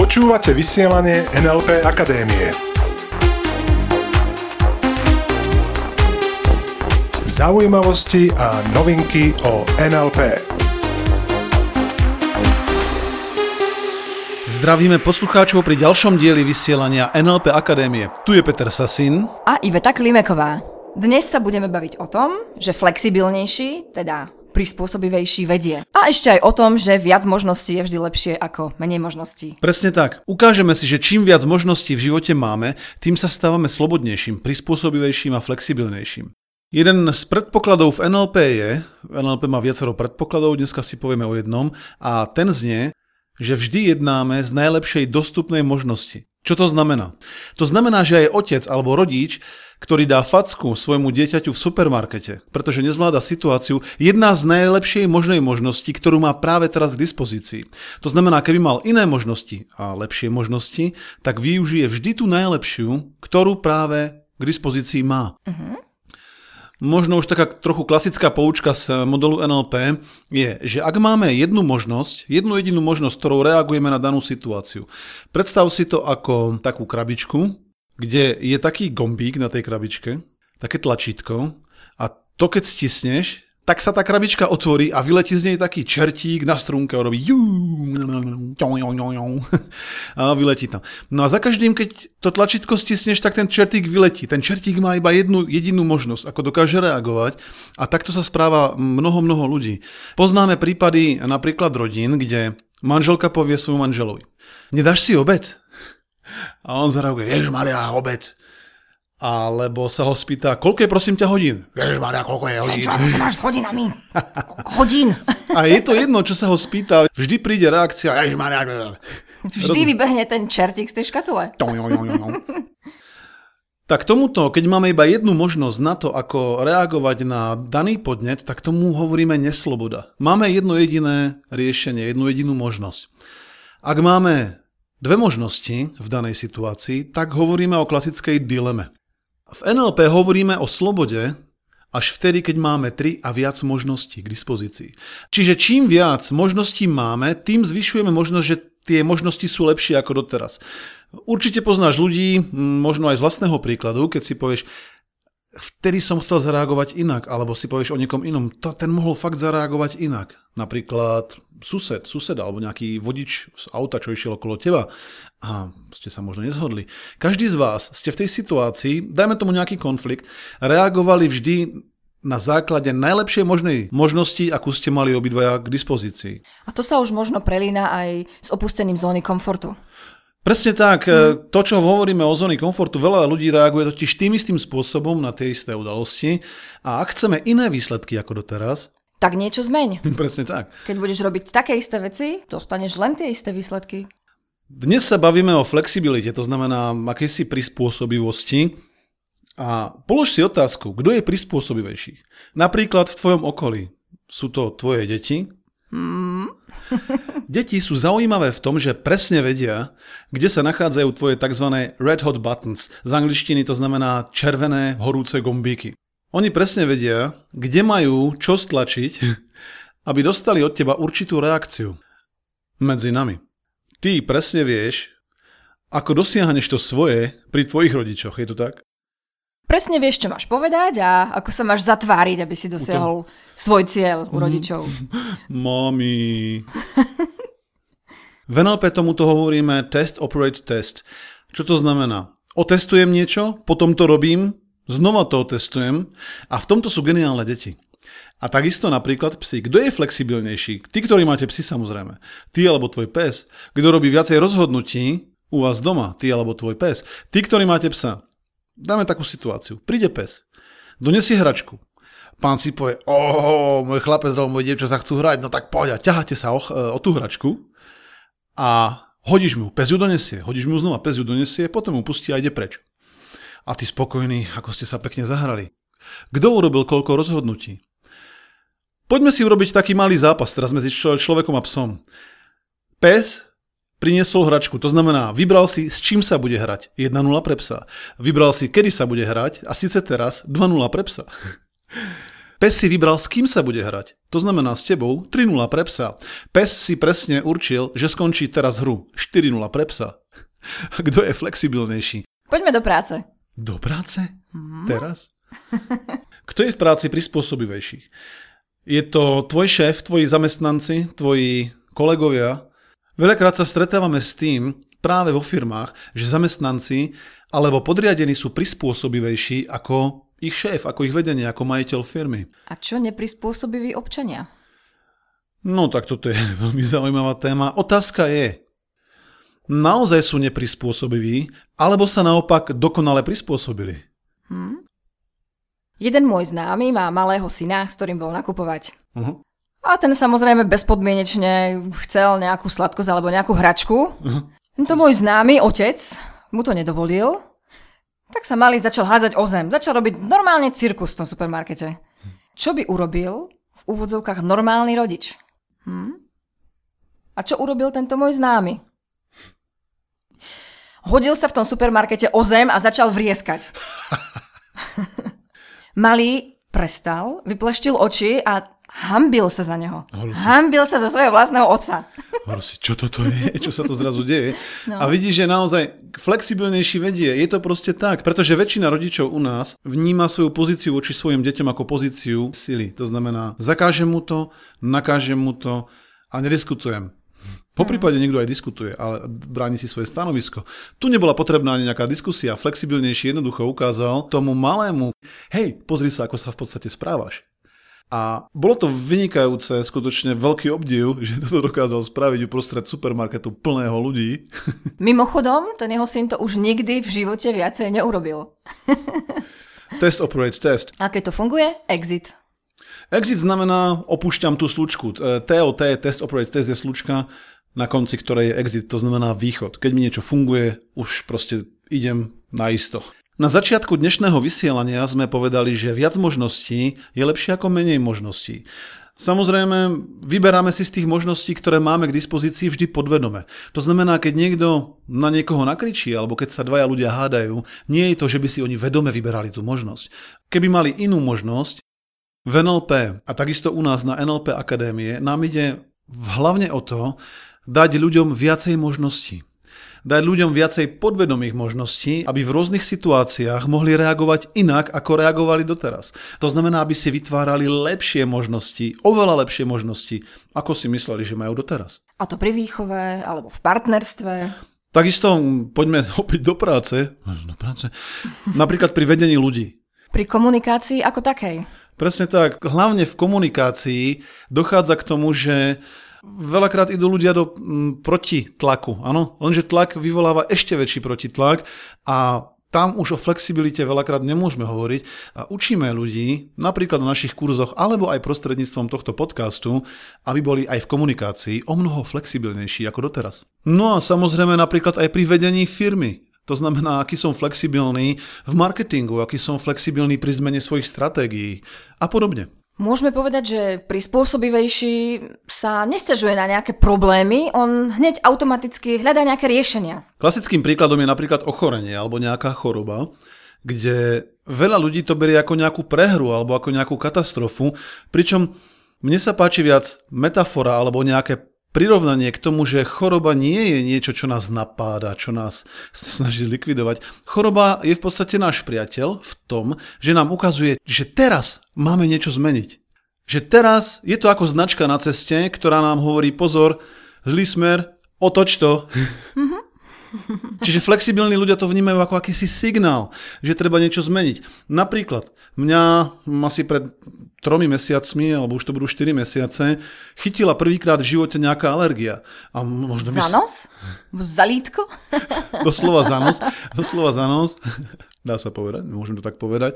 Počúvate vysielanie NLP Akadémie. Zaujímavosti a novinky o NLP. Zdravíme poslucháčov pri ďalšom dieli vysielania NLP Akadémie. Tu je Peter Sasin. A Iveta Klimeková. Dnes sa budeme baviť o tom, že flexibilnejší, teda prispôsobivejší vedie. A ešte aj o tom, že viac možností je vždy lepšie ako menej možností. Presne tak. Ukážeme si, že čím viac možností v živote máme, tým sa stávame slobodnejším, prispôsobivejším a flexibilnejším. Jeden z predpokladov v NLP je, NLP má viacero predpokladov, dneska si povieme o jednom, a ten znie, že vždy jednáme z najlepšej dostupnej možnosti. Čo to znamená? To znamená, že aj otec alebo rodič, ktorý dá facku svojmu dieťaťu v supermarkete, pretože nezvláda situáciu, jedná z najlepšej možnej možnosti, ktorú má práve teraz k dispozícii. To znamená, keby mal iné možnosti a lepšie možnosti, tak využije vždy tú najlepšiu, ktorú práve k dispozícii má. Uh-huh. Možno už taká trochu klasická poučka z modelu NLP je, že ak máme jednu možnosť, jednu jedinú možnosť, ktorou reagujeme na danú situáciu, predstav si to ako takú krabičku, kde je taký gombík na tej krabičke, také tlačítko a to keď stisneš, tak sa tá krabička otvorí a vyletí z nej taký čertík na strunke a robí a vyletí tam. No a za každým, keď to tlačítko stisneš, tak ten čertík vyletí. Ten čertík má iba jednu jedinú možnosť, ako dokáže reagovať a takto sa správa mnoho, mnoho ľudí. Poznáme prípady napríklad rodín, kde manželka povie svojmu manželovi, nedáš si obed? A on zareaguje, Ježiš Maria, obed. Alebo sa ho spýta, koľko je prosím ťa hodín? Ježiš Maria, koľko je hodín? Čo sa máš s hodinami? Hodín. A je to jedno, čo sa ho spýta, vždy príde reakcia, Ježiš Maria. Vždy Rozum. vybehne ten čertík z tej škatule. Tak tomuto, keď máme iba jednu možnosť na to, ako reagovať na daný podnet, tak tomu hovoríme nesloboda. Máme jedno jediné riešenie, jednu jedinú možnosť. Ak máme dve možnosti v danej situácii, tak hovoríme o klasickej dileme. V NLP hovoríme o slobode až vtedy, keď máme tri a viac možností k dispozícii. Čiže čím viac možností máme, tým zvyšujeme možnosť, že tie možnosti sú lepšie ako doteraz. Určite poznáš ľudí, možno aj z vlastného príkladu, keď si povieš, vtedy som chcel zareagovať inak, alebo si povieš o niekom inom, to, ten mohol fakt zareagovať inak. Napríklad sused, sused alebo nejaký vodič z auta, čo išiel okolo teba a ste sa možno nezhodli. Každý z vás ste v tej situácii, dajme tomu nejaký konflikt, reagovali vždy na základe najlepšej možnej možnosti, akú ste mali obidvaja k dispozícii. A to sa už možno prelína aj s opustením zóny komfortu. Presne tak. Hmm. To, čo hovoríme o zóny komfortu, veľa ľudí reaguje totiž tým istým spôsobom na tie isté udalosti. A ak chceme iné výsledky ako doteraz, tak niečo zmeň. Presne tak. Keď budeš robiť také isté veci, dostaneš len tie isté výsledky. Dnes sa bavíme o flexibilite, to znamená akejsi prispôsobivosti. A polož si otázku, kto je prispôsobivejší? Napríklad v tvojom okolí. Sú to tvoje deti, Mm. Deti sú zaujímavé v tom, že presne vedia, kde sa nachádzajú tvoje tzv. red hot buttons. Z angličtiny to znamená červené horúce gombíky. Oni presne vedia, kde majú čo stlačiť, aby dostali od teba určitú reakciu. Medzi nami. Ty presne vieš, ako dosiahneš to svoje pri tvojich rodičoch, je to tak? presne vieš, čo máš povedať a ako sa máš zatváriť, aby si dosiahol svoj cieľ u mhm. rodičov. Mami. v NLP tomuto hovoríme test, operate, test. Čo to znamená? Otestujem niečo, potom to robím, znova to otestujem a v tomto sú geniálne deti. A takisto napríklad psi. Kto je flexibilnejší? Ty, ktorý máte psi samozrejme. Ty alebo tvoj pes. Kto robí viacej rozhodnutí u vás doma? Ty alebo tvoj pes. Ty, ktorý máte psa. Dáme takú situáciu. Príde pes, donesie hračku. Pán si povie, o, môj chlapec alebo môj dievča sa chcú hrať, no tak poď a ťaháte sa o, o tú hračku a hodíš mu, pes ju donesie, hodíš mu znova, pes ju donesie, potom mu pustí a ide preč. A ty spokojný, ako ste sa pekne zahrali. Kto urobil koľko rozhodnutí? Poďme si urobiť taký malý zápas teraz medzi človekom a psom. Pes priniesol hračku. To znamená, vybral si, s čím sa bude hrať. 1-0 pre psa. Vybral si, kedy sa bude hrať a síce teraz 2-0 pre psa. Pes si vybral, s kým sa bude hrať. To znamená s tebou 3-0 pre psa. Pes si presne určil, že skončí teraz hru 4-0 pre psa. A kto je flexibilnejší? Poďme do práce. Do práce? Hmm. Teraz? Kto je v práci prispôsobivejší? Je to tvoj šéf, tvoji zamestnanci, tvoji kolegovia? Veľakrát sa stretávame s tým práve vo firmách, že zamestnanci alebo podriadení sú prispôsobivejší ako ich šéf, ako ich vedenie, ako majiteľ firmy. A čo neprispôsobiví občania? No tak toto je veľmi zaujímavá téma. Otázka je, naozaj sú neprispôsobiví, alebo sa naopak dokonale prispôsobili? Hmm? Jeden môj známy má malého syna, s ktorým bol nakupovať. Uh-huh. A ten samozrejme bezpodmienečne chcel nejakú sladkosť alebo nejakú hračku. Uh-huh. Tento môj známy otec mu to nedovolil, tak sa malý začal hádzať o zem. Začal robiť normálne cirkus v tom supermarkete. Čo by urobil v úvodzovkách normálny rodič? Hm? A čo urobil tento môj známy? Hodil sa v tom supermarkete o zem a začal vrieskať. Malý prestal, vypleštil oči a hambil sa za neho. Hambil sa za svojho vlastného otca. si, čo toto je? Čo sa to zrazu deje? No. A vidíš, že naozaj flexibilnejší vedie. Je to proste tak. Pretože väčšina rodičov u nás vníma svoju pozíciu voči svojim deťom ako pozíciu sily. To znamená, zakážem mu to, nakážem mu to a nediskutujem. Po prípade niekto aj diskutuje, ale bráni si svoje stanovisko. Tu nebola potrebná ani nejaká diskusia, flexibilnejšie jednoducho ukázal tomu malému, hej, pozri sa, ako sa v podstate správaš. A bolo to vynikajúce, skutočne veľký obdiv, že toto dokázal spraviť uprostred supermarketu plného ľudí. Mimochodom, ten jeho syn to už nikdy v živote viacej neurobil. test operates test. A keď to funguje, exit. Exit znamená opúšťam tú slučku. TOT, test operates test je slučka, na konci ktorej je exit, to znamená východ. Keď mi niečo funguje, už proste idem na isto. Na začiatku dnešného vysielania sme povedali, že viac možností je lepšie ako menej možností. Samozrejme, vyberáme si z tých možností, ktoré máme k dispozícii vždy podvedome. To znamená, keď niekto na niekoho nakričí, alebo keď sa dvaja ľudia hádajú, nie je to, že by si oni vedome vyberali tú možnosť. Keby mali inú možnosť, v NLP a takisto u nás na NLP Akadémie nám ide hlavne o to, dať ľuďom viacej možností. Dať ľuďom viacej podvedomých možností, aby v rôznych situáciách mohli reagovať inak, ako reagovali doteraz. To znamená, aby si vytvárali lepšie možnosti, oveľa lepšie možnosti, ako si mysleli, že majú doteraz. A to pri výchove, alebo v partnerstve? Takisto poďme opäť do práce. Do práce. Napríklad pri vedení ľudí. Pri komunikácii ako takej. Presne tak. Hlavne v komunikácii dochádza k tomu, že Veľakrát idú ľudia do m, mm, protitlaku, áno? Lenže tlak vyvoláva ešte väčší protitlak a tam už o flexibilite veľakrát nemôžeme hovoriť a učíme ľudí, napríklad na našich kurzoch alebo aj prostredníctvom tohto podcastu, aby boli aj v komunikácii o mnoho flexibilnejší ako doteraz. No a samozrejme napríklad aj pri vedení firmy. To znamená, aký som flexibilný v marketingu, aký som flexibilný pri zmene svojich stratégií a podobne. Môžeme povedať, že prispôsobivejší sa nestiažuje na nejaké problémy, on hneď automaticky hľadá nejaké riešenia. Klasickým príkladom je napríklad ochorenie alebo nejaká choroba, kde veľa ľudí to berie ako nejakú prehru alebo ako nejakú katastrofu, pričom mne sa páči viac metafora alebo nejaké prirovnanie k tomu, že choroba nie je niečo, čo nás napáda, čo nás snaží zlikvidovať. Choroba je v podstate náš priateľ v tom, že nám ukazuje, že teraz máme niečo zmeniť. Že teraz je to ako značka na ceste, ktorá nám hovorí pozor, zlý smer, otoč to. Mm-hmm. Čiže flexibilní ľudia to vnímajú ako akýsi signál, že treba niečo zmeniť. Napríklad, mňa asi pred tromi mesiacmi, alebo už to budú 4 mesiace, chytila prvýkrát v živote nejaká alergia. A možno za nos? Za lítko? doslova za nos. Doslova za nos. Dá sa povedať, môžem to tak povedať.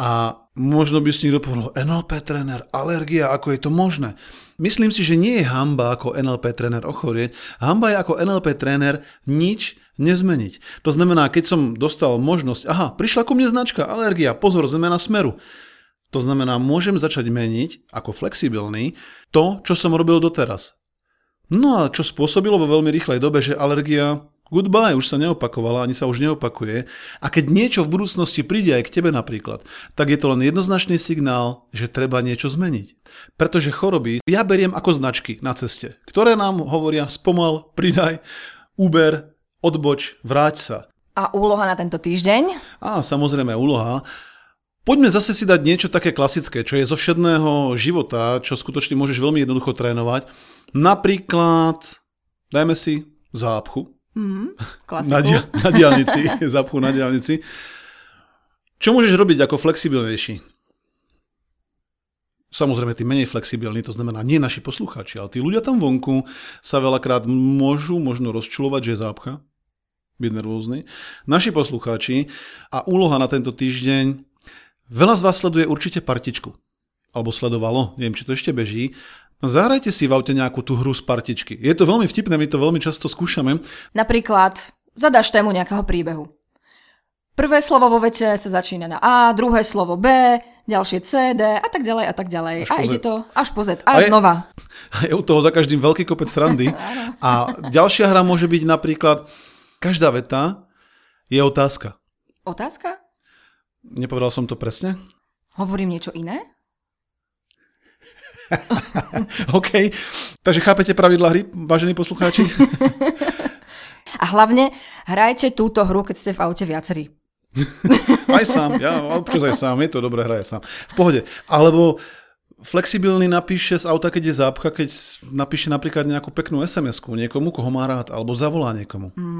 A možno by si niekto povedal, NLP tréner, alergia, ako je to možné? Myslím si, že nie je hamba ako NLP tréner ochorieť. Hamba je ako NLP tréner nič nezmeniť. To znamená, keď som dostal možnosť, aha, prišla ku mne značka, alergia, pozor, zmena smeru. To znamená, môžem začať meniť ako flexibilný to, čo som robil doteraz. No a čo spôsobilo vo veľmi rýchlej dobe, že alergia Goodbye už sa neopakovala, ani sa už neopakuje. A keď niečo v budúcnosti príde aj k tebe napríklad, tak je to len jednoznačný signál, že treba niečo zmeniť. Pretože choroby ja beriem ako značky na ceste, ktoré nám hovoria spomal, pridaj, uber, odboč, vráť sa. A úloha na tento týždeň? Á, samozrejme úloha. Poďme zase si dať niečo také klasické, čo je zo všedného života, čo skutočne môžeš veľmi jednoducho trénovať. Napríklad, dajme si zápchu. Mm, na, dia- na diálnici, zápchu na diálnici. Čo môžeš robiť ako flexibilnejší? Samozrejme, tí menej flexibilní, to znamená nie naši poslucháči, ale tí ľudia tam vonku sa veľakrát môžu možno rozčulovať, že je zápcha, byť nervózny. Naši poslucháči a úloha na tento týždeň Veľa z vás sleduje určite partičku. Alebo sledovalo, neviem, či to ešte beží. Zahrajte si v aute nejakú tú hru z partičky. Je to veľmi vtipné, my to veľmi často skúšame. Napríklad zadaš tému nejakého príbehu. Prvé slovo vo vete sa začína na A, druhé slovo B, ďalšie C, D a tak ďalej a tak ďalej. Až a ide to až po Z. A, a je, znova. A je u toho za každým veľký kopec srandy. a ďalšia hra môže byť napríklad, každá veta je otázka. Otázka? Nepovedal som to presne? Hovorím niečo iné? OK. Takže chápete pravidla hry, vážení poslucháči? A hlavne hrajte túto hru, keď ste v aute viacerí. aj sám, ja občas aj sám, je to dobré, hraje sám. V pohode. Alebo flexibilný napíše z auta, keď je zápcha, keď napíše napríklad nejakú peknú SMS-ku niekomu, koho má rád, alebo zavolá niekomu. Mm.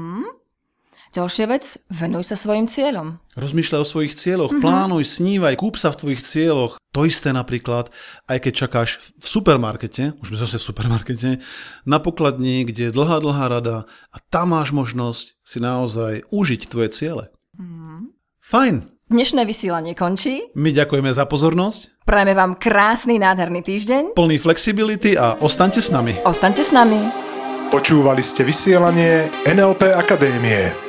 Ďalšia vec, venuj sa svojim cieľom. Rozmýšľaj o svojich cieľoch, mm-hmm. plánuj, snívaj, kúp sa v tvojich cieľoch. To isté napríklad, aj keď čakáš v supermarkete, už sme zase v supermarkete, na pokladni, kde je dlhá, dlhá rada a tam máš možnosť si naozaj užiť tvoje ciele. Mm-hmm. Fajn. Dnešné vysielanie končí. My ďakujeme za pozornosť. Prajeme vám krásny, nádherný týždeň. Plný flexibility a ostaňte s nami. Ostaňte s nami. Počúvali ste vysielanie NLP Akadémie.